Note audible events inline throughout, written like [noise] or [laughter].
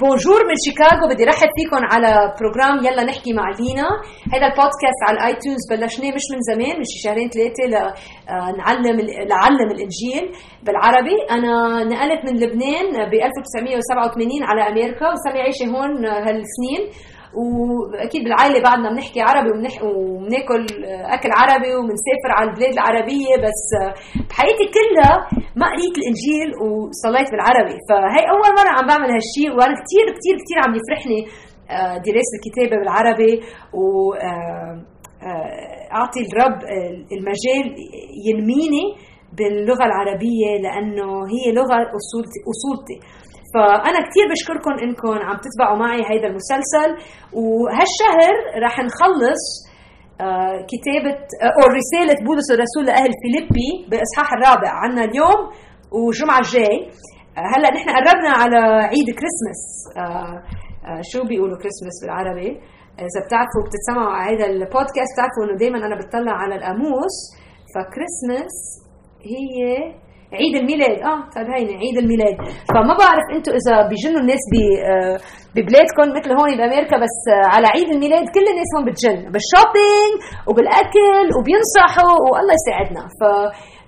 Bonjour من شيكاغو بدي رحب فيكم على program يلا نحكي مع لينا. هذا البودكاست على الايتونز بلشناه مش من زمان من شهرين ثلاثة لنعلم لنعلم الإنجيل بالعربي. أنا نقلت من لبنان ب 1987 على أمريكا وصار عايشه هون هالسنين. وأكيد بالعائلة بعدنا بنحكي عربي وبناكل أكل عربي وبنسافر على البلاد العربية بس بحياتي كلها ما قريت الإنجيل وصليت بالعربي. فهي أول مرة عم بعمل هالشيء وأنا كثير كثير كثير عم يفرحني آه، دراسة الكتابة بالعربي و آه، آه، أعطي الرب المجال ينميني باللغة العربية لأنه هي لغة اصولتي أصولتي. فأنا كثير بشكركم إنكم عم تتبعوا معي هيدا المسلسل وهالشهر رح نخلص آه، كتابة آه، أو رسالة بولس الرسول لأهل فيليبي بالإصحاح الرابع عنا اليوم والجمعة الجاي. آه، هلأ نحن قربنا على عيد كريسمس. شو بيقولوا كريسمس بالعربي؟ إذا بتعرفوا بتتسمعوا على هذا البودكاست بتعرفوا إنه دائما أنا بتطلع على القاموس. فكريسمس هي عيد الميلاد. آه طيب هيني عيد الميلاد. فما بعرف أنتم إذا بيجنوا الناس آه، ببلادكم مثل هون بأمريكا بس آه، على عيد الميلاد كل الناس هون بتجن. بال shopping وبالأكل وبينصحوا والله يساعدنا. ف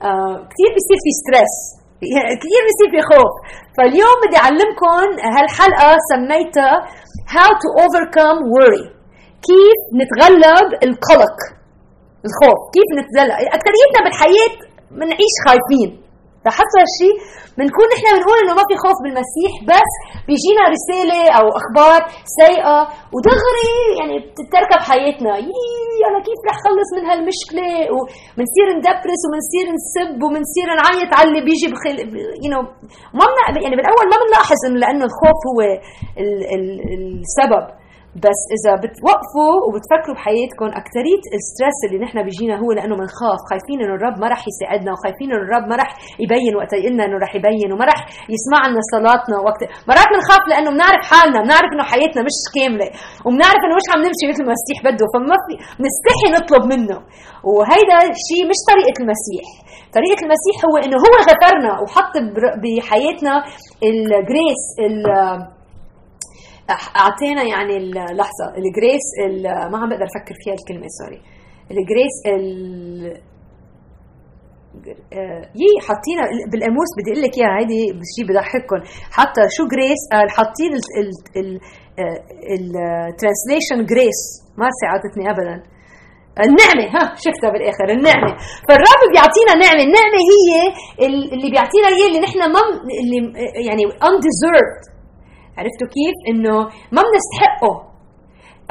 آه، كثير بيصير في ستريس. [laughs] كثير بيصير في خوف. فاليوم بدي أعلمكم هالحلقة سميتها How to overcome worry. كيف نتغلب القلق الخوف. كيف نتغلب أكثريتنا بالحياة بنعيش خايفين. لاحظتوا هالشيء؟ بنكون نحن بنقول إنه ما في خوف بالمسيح بس بيجينا رسالة أو أخبار سيئة ودغري يعني بتتركب حياتنا يي أنا كيف رح خلص من هالمشكلة وبنصير ندبرس وبنصير نسب وبنصير نعيط على اللي بيجي بخل you know ما يعني بالأول ما بنلاحظ إنه لأنه الخوف هو ال... ال... السبب بس إذا بتوقفوا وبتفكروا بحياتكم اكثريه ال stress اللي نحن بيجينا هو لأنه بنخاف خايفين إنه الرب ما رح يساعدنا وخايفين إنه الرب ما رح يبين وقت يقلنا إنه رح يبين وما رح يسمع لنا صلاتنا وقت. مرات بنخاف لأنه بنعرف حالنا بنعرف إنه حياتنا مش كاملة وبنعرف إنه مش عم نمشي مثل ما المسيح بده فما في بنستحي نطلب منه. وهيدا الشيء مش طريقة المسيح. طريقة المسيح هو إنه هو غفرنا وحط بحياتنا ال grace أعطينا يعني اللحظه ال grace ما عم بقدر أفكر فيها الكلمة sorry ال grace ال آه، يي حاطينا بالقاموس بدي أقول لك إياها هيدي شيء بضحككم حتى شو grace قال حاطين ال translation grace ما ساعدتني ابدا. النعمة ها شفتها بالآخر النعمة. فالرب بيعطينا نعمة النعمة هي اللي بيعطينا إياه اللي نحن ما اللي يعني undeserved. عرفتوا كيف؟ إنه ما بنستحقه.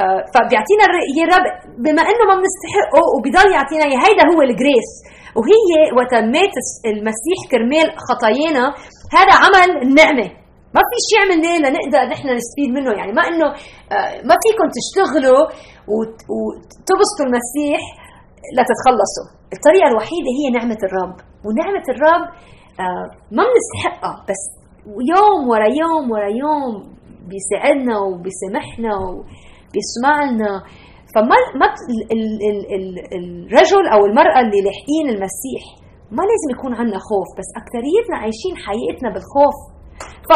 آه، فبيعطينا الرب بما إنه ما بنستحقه وبضل يعطينا إياه هيدا هو ال grace وهي وقت مات المسيح كرمال خطايانا. هذا عمل النعمه ما في شيء عملناه لنقدر نحن نستفيد منه. يعني ما إنه آه، ما فيكم تشتغلوا وتبسطوا المسيح لتتخلصوا. الطريقة الوحيدة هي نعمة الرب. ونعمة الرب آه، ما بنستحقها بس ويوم ورا يوم ورا يوم بيساعدنا وبيسامحنا وبيسمعنا. فما ما ال ال ال الرجل أو المرأة اللي لاحقين المسيح ما لازم يكون عندنا خوف بس اكثريتنا عايشين حياتنا بالخوف. ف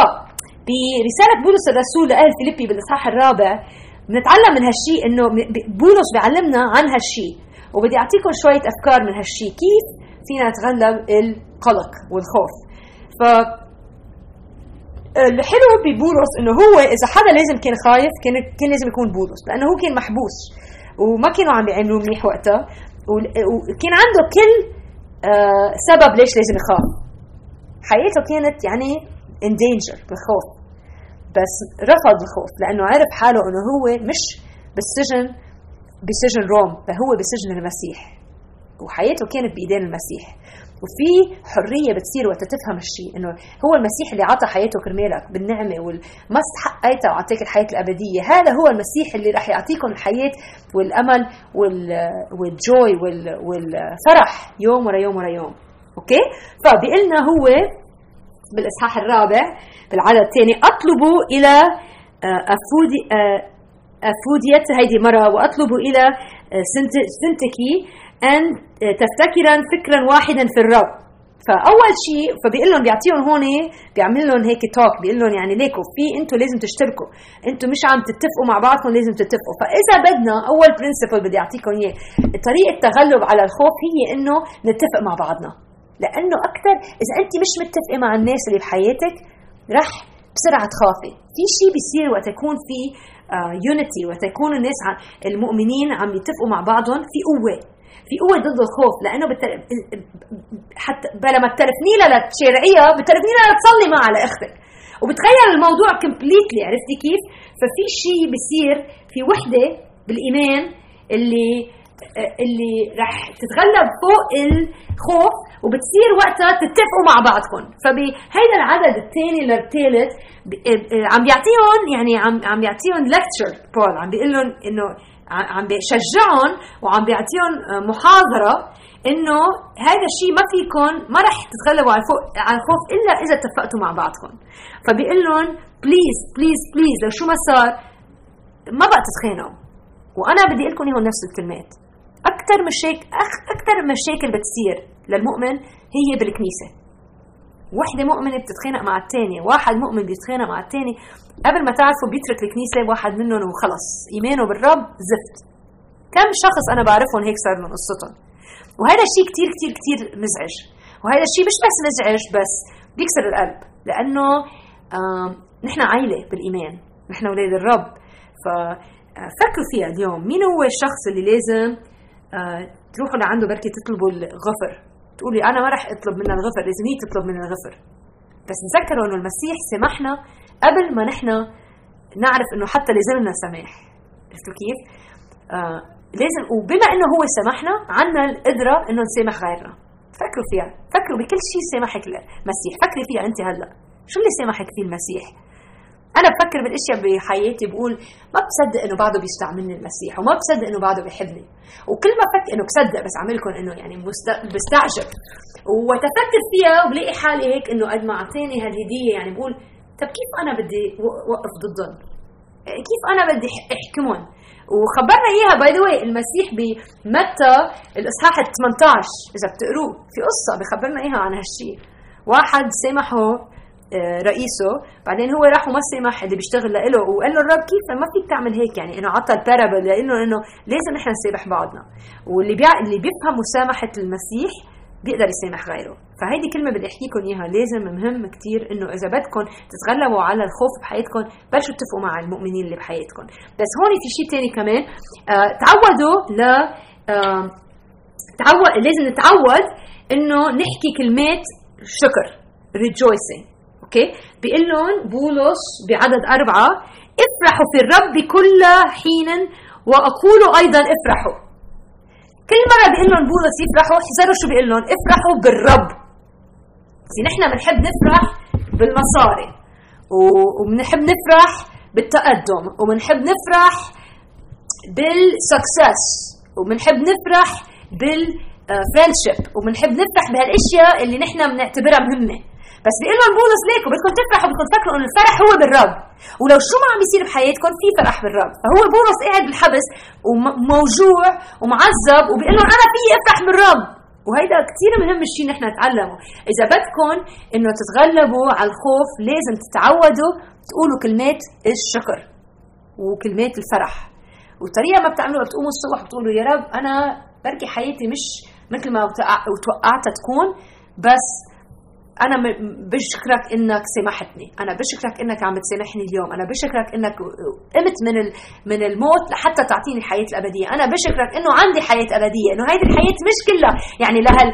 برسالة بولس الرسول لأهل فيليبي بالإصحاح الرابع بنتعلم من هالشيء إنه بولس بيعلمنا عن هالشيء. وبدي أعطيكم شوية أفكار من هالشيء كيف فينا نتغلب القلق والخوف. ف الحلو ببولس إنه هو إذا حدا لازم كان خايف كان كان لازم يكون بولس لأنه هو كان محبوس وما كانوا عم بيعملوا منيح وقتها وكان عنده كل آه، سبب ليش لازم يخاف. حياته كانت يعني ان دينجر بالخوف. بس رفض الخوف لأنه عرف حاله إنه هو مش بالسجن بسجن روم فهو بسجن المسيح. وحياته كانت بإيدين المسيح. وفي حرية بتصير وقت تفهم الشيء إنه هو المسيح اللي عطى حياته كرمالك بالنعمة وما استحقيتها وعطيك الحياة الأبدية. هذا هو المسيح اللي راح يعطيكم الحياة والأمل وال joy والفرح يوم ورا يوم ورا يوم. Okay؟ فبيقلنا هو بالإصحاح الرابع بالعدد الثاني أطلبوا إلى آه، افودي آه، أفوديت هيدي مرة وأطلبوا إلى آه، سنتكي أن تفتكرا فكرا واحدا في الرب. فأول شيء فبيقول لهم بيعطيهم هون بيعمل لهم هيك talk بيقول لهم يعني ليكوا في أنتم لازم تشتركوا. أنتم مش عم تتفقوا مع بعضكم لازم تتفقوا. فإذا بدنا أول برنسبل بدي أعطيكم إياه طريقة التغلب على الخوف هي إنه نتفق مع بعضنا. لأنه أكثر إذا أنت مش متفقة مع الناس اللي بحياتك رح بسرعة تخافي. في شيء بيصير وقت يكون في يونيتي uh, وقت يكون الناس المؤمنين عم يتفقوا مع بعضهم في قوة. في قوة ضد الخوف لأنه بتر... حتى بلا ما تلفني لها لتشارعيها بتلفني لها لتصلي معها لاختك وبتغير الموضوع completely عرفتي كيف؟ ففي شيء بصير في وحدة بالإيمان اللي اللي رح تتغلب فوق الخوف وبتصير وقتها تتفقوا مع بعضكم فبهيدا العدد الثاني للثالث عم بيعطيهم يعني عم عم بيعطيهم lecture بول عم بيقول لهم إنه عم بيشجعهم وعم بيعطيهم محاضرة إنه هذا الشيء ما فيكم ما رح تتغلبوا على على الخوف إلا إذا اتفقتوا مع بعضكم فبيقول لهم please please please لو شو ما صار ما بقى تتخانقوا. وأنا بدي أقول لكم إياهم نفس الكلمات. أكثر مشاكل أكثر مشاكل بتصير للمؤمن هي بالكنيسة. وحدة مؤمنة بتتخانق مع الثانية واحد مؤمن بيتخانق مع الثاني قبل ما تعرفوا بيترك الكنيسة واحد منهم وخلص إيمانه بالرب زفت. كم شخص أنا بعرفهم هيك صار من قصتهم؟ وهذا الشيء كثير كثير كثير مزعج. وهذا الشيء مش بس مزعج بس بيكسر القلب. لأنه آه نحن عائله بالإيمان. نحن أولاد الرب. ففكروا فيها اليوم. مين هو الشخص اللي لازم آه تروحوا لعنده بركي تطلبوا الغفر؟ تقولي أنا ما راح أطلب منها الغفر لازم هي تطلب منها الغفر؟ بس تذكروا إنه المسيح سمحنا قبل ما نحن نعرف إنه حتى لازم لنا سماح. عرفتوا كيف؟ آه لازم وبما إنه هو سمحنا عنا القدرة إنه نسامح غيرنا. فكروا فيها فكروا بكل شيء سامحك المسيح فكري فيها أنت هلأ. شو اللي سامحك فيه المسيح؟ أنا بفكر بالأشياء بحياتي بقول ما بصدق إنه بعده بيستعملني المسيح وما بصدق إنه بعده بيحبني. وكل ما فكر إنه بصدق بس عملكم إنه يعني بستعجب. وتفكر فيها وبلاقي حالي هيك إنه قد ما اعطاني هالهدية يعني بقول طب كيف أنا بدي وقف ضدهم؟ كيف أنا بدي أحكمهم؟ وخبرنا إياها by the way المسيح بمتى الإصحاح ال 18 إذا بتقروه في قصة بخبرنا إياها عن هالشيء واحد سامحه رئيسه. بعدين هو راح وما سمح اللي بيشتغل له وقال له الرب كيف؟ ما فيك تعمل هيك يعني. إنه عطى ال parable لأنه إنه لازم نحن نسامح بعضنا. واللي بيع... اللي بيفهم مسامحة المسيح بيقدر يسامح غيره. فهيدي كلمة بدي احكي لكم إياها. لازم مهم كثير إنه إذا بدكم تتغلبوا على الخوف بحياتكم بلشوا اتفقوا مع المؤمنين اللي بحياتكم. بس هون في شيء ثاني كمان. آه تعودوا ل آه تعود لازم نتعود إنه نحكي كلمات شكر rejoicing. أوكي؟ بيقول لهم بولس بعدد أربعة افرحوا في الرب كل حين وأقول أيضا افرحوا. كل مرة بيقول لهم بولس يفرحوا احزروا شو بيقول لهم؟ افرحوا بالرب. يعني نحن بنحب نفرح بالمصاري وبنحب نفرح بالتقدم وبنحب نفرح بال success وبنحب نفرح بال friendship وبنحب نفرح بهالأشياء اللي نحن بنعتبرها مهمة. بس بيقول لهم بولس ليكم بدكم تفرحوا بدكم تفكروا انه الفرح هو بالرب. ولو شو ما عم بيصير بحياتكم في فرح بالرب. فهو بولس قاعد بالحبس وموجوع ومعذب وبيقول لهم أنا في أفرح بالرب. وهيدا كثير مهم الشيء نحن نتعلمه. إذا بدكم إنه تتغلبوا على الخوف لازم تتعودوا تقولوا كلمات الشكر وكلمات الفرح. والطريقة ما بتعملوها بتقوموا الصبح بتقولوا يا رب أنا بركي حياتي مش مثل ما توقعتها تكون بس أنا بشكرك إنك سمحتني. أنا بشكرك إنك عم تسامحني اليوم. أنا بشكرك إنك قمت من من الموت لحتى تعطيني الحياة الأبدية. أنا بشكرك إنه عندي حياة أبدية إنه هيدي الحياة مش كلها يعني لهال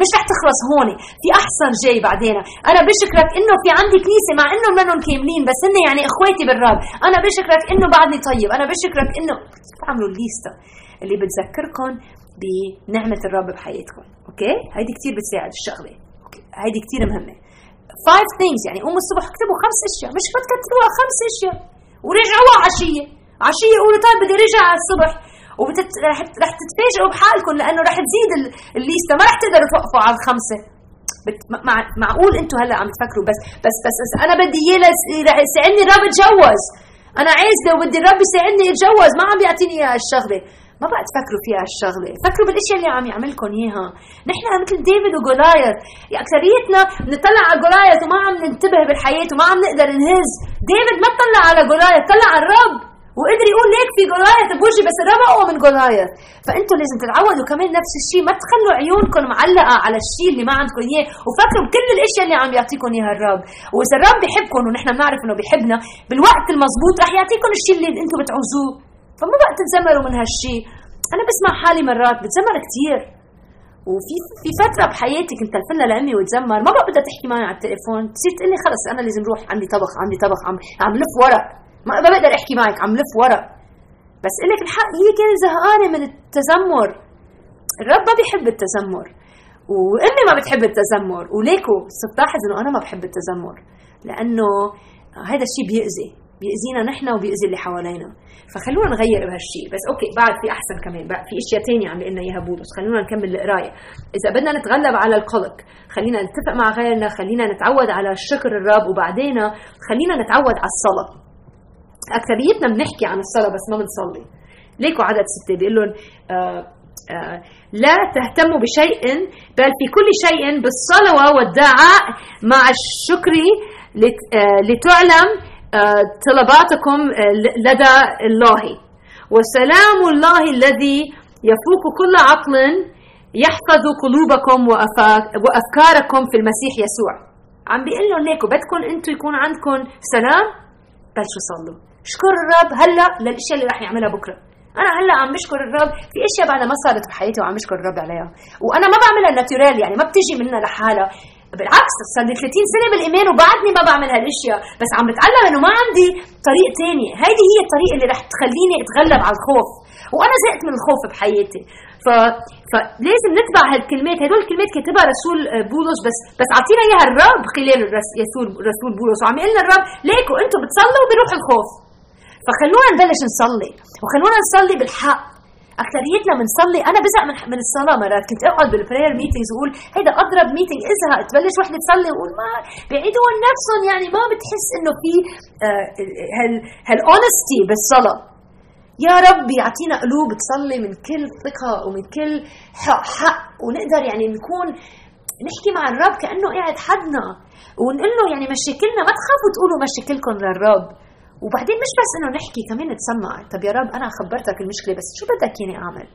مش رح تخلص هون في أحسن جاي بعدين. أنا بشكرك إنه في عندي كنيسة مع إنه منهم كاملين بس هن يعني إخواتي بالرب. أنا بشكرك إنه بعدني طيب. أنا بشكرك إنه تعملوا الليستة اللي بتذكركم بنعمة الرب بحياتكم أوكي؟ هيدي كثير بتساعد الشغلة. هيدي كثير مهمة. five things يعني قوموا الصبح اكتبوا خمس أشياء. مش بتكتبوها خمس أشياء. ورجعوها عشية. عشية قولوا طيب بدي رجع على الصبح. وبتت... رح تتفاجئوا بحالكم لأنه رح تزيد الليستة. ما رح تقدروا توقفوا على الخمسة. بت... مع... معقول أنتم هلأ عم تفكروا. بس بس بس, بس أنا بدي إياه يساعدني الرب اتجوز. أنا عايزه وبدي الرب يساعدني اتجوز ما عم بيعطيني إياها الشغلة. ما بقى تفكروا فيها هالشغلة. فكروا بالأشياء اللي عم يعملكم إياها. نحن مثل David و Goliath أكثريتنا بنطلع على Goliath وما عم ننتبه بالحياة وما عم نقدر نهز. ديفيد ما طلع على Goliath طلع على الرب. وقدر يقول ليك في Goliath بوجهي بس الرب أقوى من Goliath فانتم لازم تتعودوا كمان نفس الشيء. ما تخلوا عيونكم معلقة على الشيء اللي ما عندكم إياه. وفكروا بكل الأشياء اللي عم يعطيكم إياها الرب. وإذا الرب بحبكم ونحن بنعرف إنه بحبنا بالوقت المضبوط رح يعطيكم الشيء اللي أنتم بتعوزوه. فما بقى تتذمروا من هالشيء أنا بسمع حالي مرات بتذمر كثير وفي في فترة بحياتي كنت تلفلها لامي وتذمر ما بقى بدها تحكي معي على التليفون. تصير تقول لي خلص أنا لازم روح عندي طبخ عندي طبخ عم عم لف ورق ما بقدر أحكي معك عم لف ورق بس أقول لك الحق هي كانت زهقانة من التذمر الرب ما بيحب التذمر وأمي ما بتحب التذمر وليكو صرت لاحظ إنه أنا ما بحب التذمر لأنه هذا الشيء بيأذي. بيأذينا نحن وبيأذي اللي حوالينا. فخلونا نغير بهالشيء بس أوكي بعد في أحسن كمان. بقى في أشياء ثانية عم لنا إياها بولس خلونا نكمل القراية. إذا بدنا نتغلب على القلق خلينا نتفق مع غيرنا خلينا نتعود على شكر الرب وبعدين خلينا نتعود على الصلاة. أكثريتنا بنحكي عن الصلاة بس ما بنصلي. ليكوا عدد ستة بيقول لهم آه آه لا تهتموا بشيء بل في كل شيء بالصلوة والدعاء مع الشكر آه، لتعلم طلباتكم آه، لدى الله. وسلام الله الذي يفوق كل عقل يحفظ قلوبكم وأفكاركم في المسيح يسوع. عم بيقول لهم هيك بدكم أنتم يكون عندكم سلام بلشوا صلوا اشكر الرب هلأ للإشياء اللي رح يعملها بكرة. أنا هلأ عم بشكر الرب في إشياء بعدها ما صارت بحياتي وعم بشكر الرب عليها. وأنا ما بعملها ناتورال يعني ما بتجي منها لحالها. بالعكس صار لي 30 سنة بالإيمان وبعدني ما بعمل هالأشياء. بس عم بتعلم إنه ما عندي طريق تاني. هيدي هي الطريقة اللي رح تخليني أتغلب على الخوف. وأنا زهقت من الخوف بحياتي. ف... فلازم نتبع هالكلمات. هدول الكلمات كاتبها رسول بولس. بس بس أعطينا إياها الرب خلال رسول رسول بولس. وعم يقول لنا الرب ليكوا أنتم بتصلوا بروح الخوف. فخلونا نبلش نصلي. وخلونا نصلي بالحق. اكثريتنا بنصلي أنا بزهق من من الصلاة مرات. كنت أقعد بال prayer meetings وأقول هيدا أضرب meeting إزهق. تبلش وحده تصلي وقول ما بعيدوا عن نفسهم يعني ما بتحس إنه في آه، هال ال honesty بالصلاة. يا رب يعطينا قلوب تصلي من كل ثقة ومن كل حق. ونقدر يعني نكون نحكي مع الرب كأنه قاعد حدنا. ونقول له يعني مشاكلنا ما تخافوا تقولوا مشاكلكم للرب. وبعدين مش بس إنه نحكي كمان نتسمع. طب يا رب أنا خبرتك المشكلة بس شو بدك ياني أعمل؟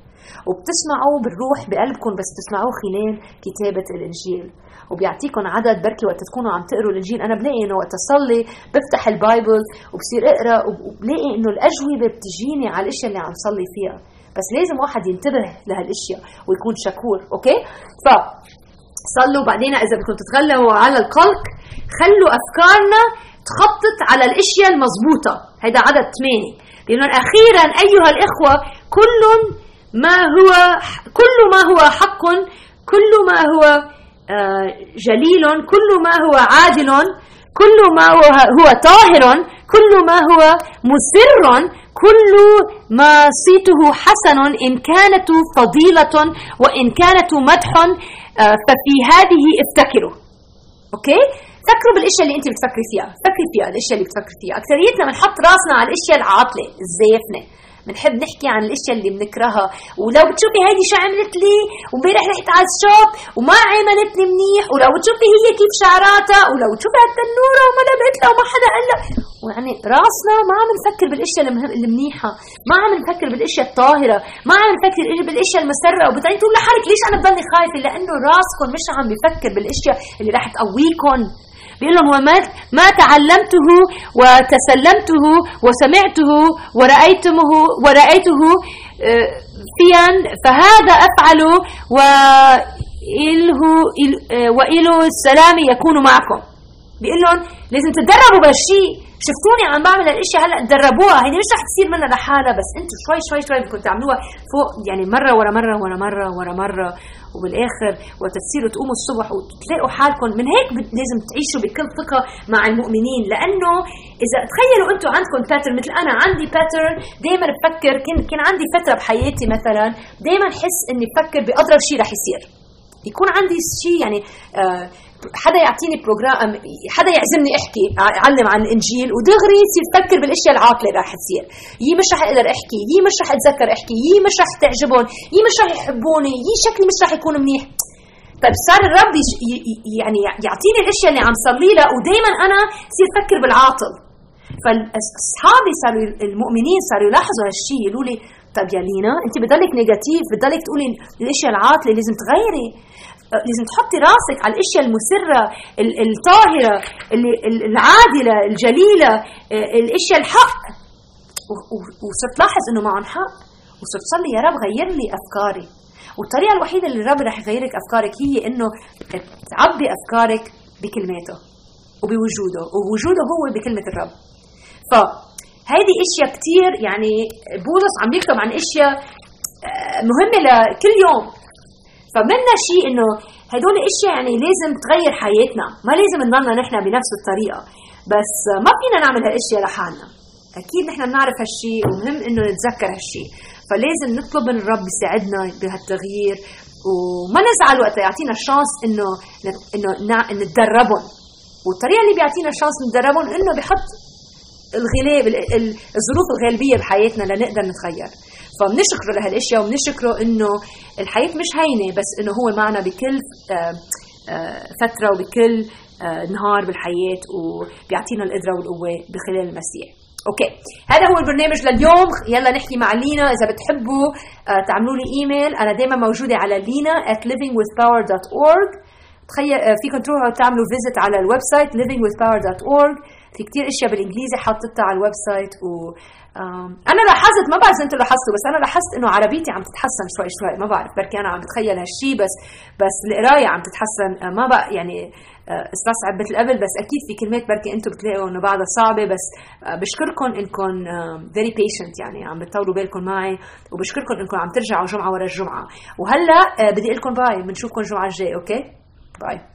وبتسمعوا بالروح بقلبكم بس تسمعوه خلال كتابة الإنجيل. وبيعطيكم عدد بركي وقت تكونوا عم تقروا الإنجيل. أنا بلاقي إنه وقت أصلي بفتح ال Bible وبصير أقرأ وبلاقي إنه الأجوبة بتجيني على الأشياء اللي عم صلي فيها. بس لازم واحد ينتبه لهالأشياء ويكون شكور okay؟ ف صلوا. بعدين إذا بدكم تتغلبوا على القلق خلوا أفكارنا تخطط على الأشياء المضبوطة. هذا عدد ثمانية. بيقولون أخيرا أيها الإخوة كل ما هو كل ما هو حق كل ما هو آه، جليل كل ما هو عادل كل ما هو, هو طاهر كل ما هو مسر كل ما صيته حسن إن كانت فضيلة وإن كانت مدح آه، ففي هذه افتكروا. أوكي؟ فكروا بالأشياء اللي أنت بتفكري فيها. فكري فيها الأشياء اللي بتفكري فيها. أكثريتنا بنحط راسنا على الأشياء العاطلة الزيفنه بنحب نحكي عن الأشياء اللي بنكرهها. ولو بتشوفي هيدي شو عملت لي وامبارح رحت على الشوب وما عملت لي منيح ولو بتشوفي هي كيف شعراتها ولو تشوفي هالتنوره وما لبقت لها وما حدا قال لها. ويعني راسنا ما عم نفكر بالأشياء المنيحه ما عم نفكر بالأشياء الطاهرة. ما عم نفكر بالأشياء المسرة. وبتعين تقول لحالك ليش أنا بضلني خايفة؟ لأنه راسكم مش عم بفكر بالأشياء اللي رح تقويكم بيقول لهم وما ما تعلمته وتسلمته وسمعته ورأيته ورأيته آه، فيا فهذا أفعل وإله آه، وإله السلام يكون معكم. بيقول لهم لازم تتدربوا بهالشيء شفتوني عم بعمل هالأشياء هلا تدربوها. هيدي مش رح تصير منها لحالها بس أنتم شوي شوي شوي بدكم تعملوها فوق يعني مرة ورا مرة ورا مرة ورا مرة. وبالآخر وقت تصيروا تقوموا الصبح وتلاقوا حالكم. من هيك لازم تعيشوا بكل ثقة مع المؤمنين. لأنه إذا تخيلوا أنتم عندكم pattern مثل أنا عندي pattern دائما بفكر كان كان عندي فترة بحياتي مثلا دائما حس إني بفكر بأضرب شيء رح يصير. يكون عندي شيء يعني آه حدا يعطيني program حدا يعزمني أحكي اعلم عن الانجيل ودغري يصير فكر بالأشياء العاطله رح تصير. يي مش رح أقدر أحكي يي مش رح أتذكر أحكي يي مش رح تعجبهم يي مش رح يحبوني يي شكلي مش رح يكون منيح. طيب صار الرب يعني يعطيني الأشياء اللي عم صلي لها ودائما أنا بصير فكر بالعاطل. فاصحابي صاروا المؤمنين صاروا يلاحظوا هالشيء يقولوا لي طيب يا لينا انت بضلك نيجاتيف بضلك تقولي الاشياء العاطلة لازم تغيري. لازم تحطي راسك على الاشياء المسرة الطاهرة العادلة الجليلة الاشياء الحق. وصرت لاحظ إنه معهم حق. وصرت صلي يا رب غير لي أفكاري. والطريقة الوحيدة اللي الرب رح يغيرك أفكارك هي إنه تعبي أفكارك بكلماته وبوجوده ووجوده هو بكلمة الرب. فهيدي أشياء كثير يعني بولس عم يكتب عن أشياء آه، مهمة لكل يوم. فمنا شيء إنه هدول أشياء يعني لازم تغير حياتنا. ما لازم نضلنا نحن بنفس الطريقة. بس ما فينا نعمل هالأشياء لحالنا. أكيد نحن بنعرف هالشيء ومهم إنه نتذكر هالشيء. فلازم نطلب من الرب يساعدنا بهالتغيير. وما نزعل وقت يعطينا الشانس إنه إنه نتدربهم. والطريقة اللي بيعطينا الشانس نتدربهم إنه بحط الغلاب الظروف الغالبية بحياتنا لنقدر نتغير. فبنشكره لهالأشياء وبنشكره إنه الحياة مش هينة بس إنه هو معنا بكل آه، آه، فترة وبكل آه، نهار بالحياة وبيعطينا القدرة والقوة بخلال المسيح. okay. هذا هو البرنامج لليوم. يلا نحكي مع لينا. إذا بتحبوا تعملوا لي إيميل. أنا دائما موجودة على لينا at livingwithpower.org تخيل فيكم تروحوا تعملوا visit على ال website livingwithpower.org في كتير أشياء بالإنجليزي حاطتها على ال website و أنا لاحظت ما بعرف أنتم لاحظتوا بس أنا لاحظت إنه عربيتي عم تتحسن شوي شوي ما بعرف بركي أنا عم بتخيل هالشيء بس بس القراية عم تتحسن. آه، ما بقى يعني آه، استصعب مثل قبل بس أكيد في كلمات بركي أنتم بتلاقوا إنه بعدها صعبة بس آه، بشكركم إنكم very patient يعني عم بتطولوا بالكم معي وبشكركم إنكم عم ترجعوا جمعة ورا الجمعه وهلأ بدي أقول لكم bye بنشوفكم الجمعة الجاية okay bye